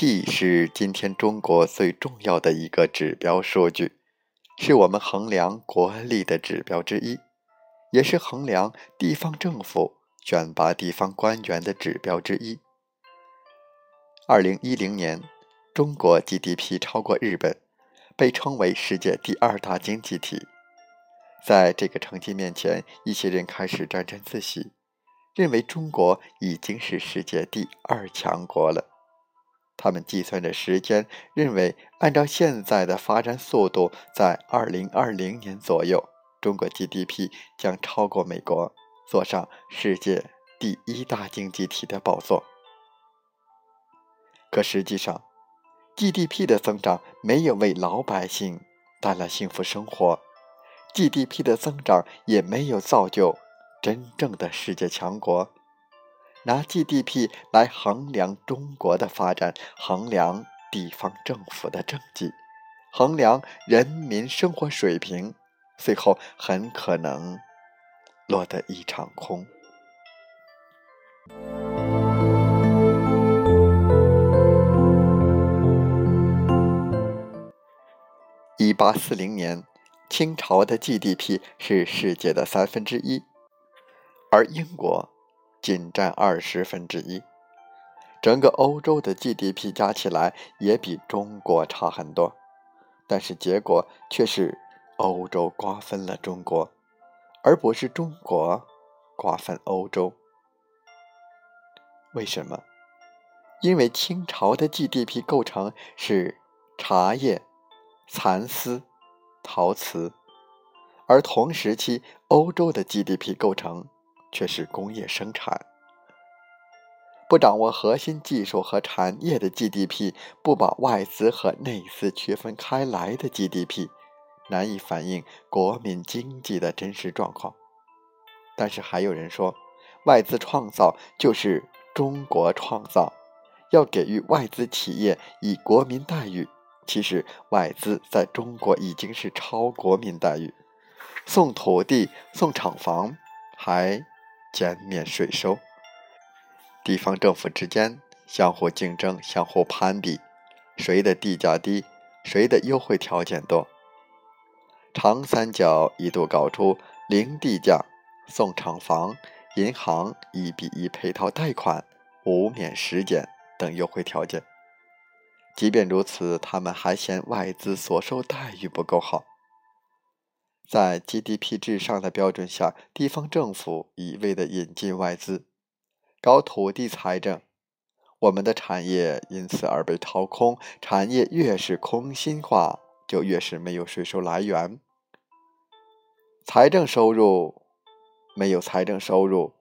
G 是今天中国最重要的一个指标数据，是我们衡量国力的指标之一，也是衡量地方政府选拔地方官员的指标之一。二零一零年，中国 GDP 超过日本，被称为世界第二大经济体。在这个成绩面前，一些人开始沾沾自喜，认为中国已经是世界第二强国了。他们计算着时间，认为按照现在的发展速度，在二零二零年左右，中国 GDP 将超过美国，坐上世界第一大经济体的宝座。可实际上，GDP 的增长没有为老百姓带来幸福生活，GDP 的增长也没有造就真正的世界强国。拿 GDP 来衡量中国的发展，衡量地方政府的政绩，衡量人民生活水平，最后很可能落得一场空。一八四零年，清朝的 GDP 是世界的三分之一，而英国。仅占二十分之一，整个欧洲的 GDP 加起来也比中国差很多，但是结果却是欧洲瓜分了中国，而不是中国瓜分欧洲。为什么？因为清朝的 GDP 构成是茶叶、蚕丝、陶瓷，而同时期欧洲的 GDP 构成。却是工业生产，不掌握核心技术和产业的 GDP，不把外资和内资区分开来的 GDP，难以反映国民经济的真实状况。但是还有人说，外资创造就是中国创造，要给予外资企业以国民待遇。其实外资在中国已经是超国民待遇，送土地、送厂房，还。减免税收，地方政府之间相互竞争、相互攀比，谁的地价低，谁的优惠条件多。长三角一度搞出零地价、送厂房、银行一比一配套贷款、无免实减等优惠条件。即便如此，他们还嫌外资所收待遇不够好。在 GDP 至上的标准下，地方政府一味的引进外资，搞土地财政，我们的产业因此而被掏空。产业越是空心化，就越是没有税收来源，财政收入没有财政收入，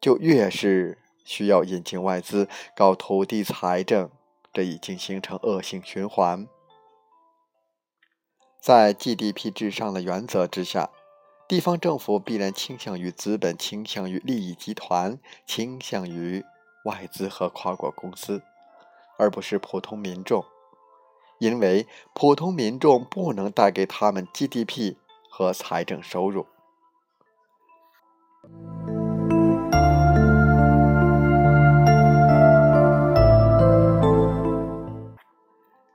就越是需要引进外资搞土地财政，这已经形成恶性循环。在 GDP 至上的原则之下，地方政府必然倾向于资本，倾向于利益集团，倾向于外资和跨国公司，而不是普通民众，因为普通民众不能带给他们 GDP 和财政收入。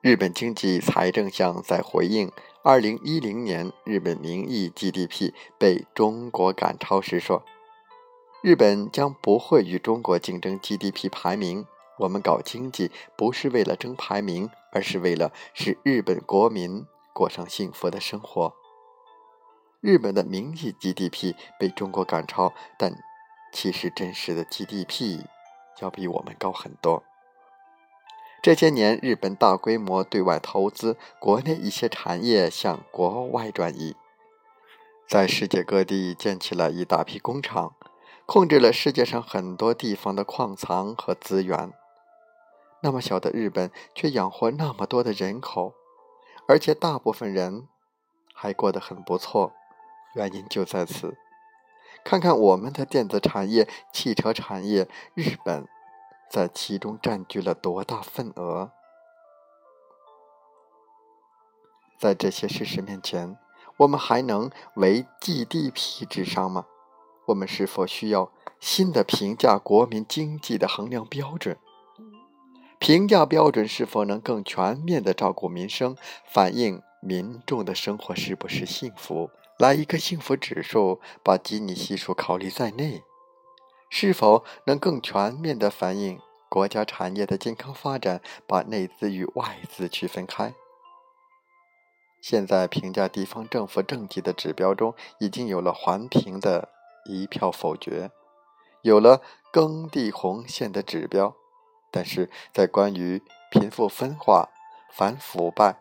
日本经济财政相在回应。二零一零年，日本名义 GDP 被中国赶超时说：“日本将不会与中国竞争 GDP 排名。我们搞经济不是为了争排名，而是为了使日本国民过上幸福的生活。”日本的名义 GDP 被中国赶超，但其实真实的 GDP 要比我们高很多。这些年，日本大规模对外投资，国内一些产业向国外转移。在世界各地建起了一大批工厂，控制了世界上很多地方的矿藏和资源。那么小的日本却养活那么多的人口，而且大部分人还过得很不错。原因就在此。看看我们的电子产业、汽车产业，日本在其中占据了多大份额？在这些事实面前，我们还能为 GDP 之上吗？我们是否需要新的评价国民经济的衡量标准？评价标准是否能更全面的照顾民生，反映民众的生活是不是幸福？来一个幸福指数，把基尼系数考虑在内，是否能更全面的反映国家产业的健康发展？把内资与外资区分开。现在评价地方政府政绩的指标中，已经有了环评的一票否决，有了耕地红线的指标，但是在关于贫富分化、反腐败、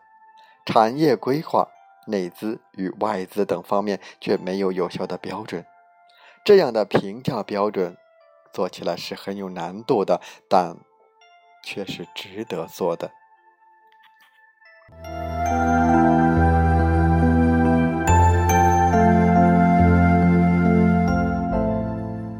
产业规划、内资与外资等方面却没有有效的标准。这样的评价标准做起来是很有难度的，但却是值得做的。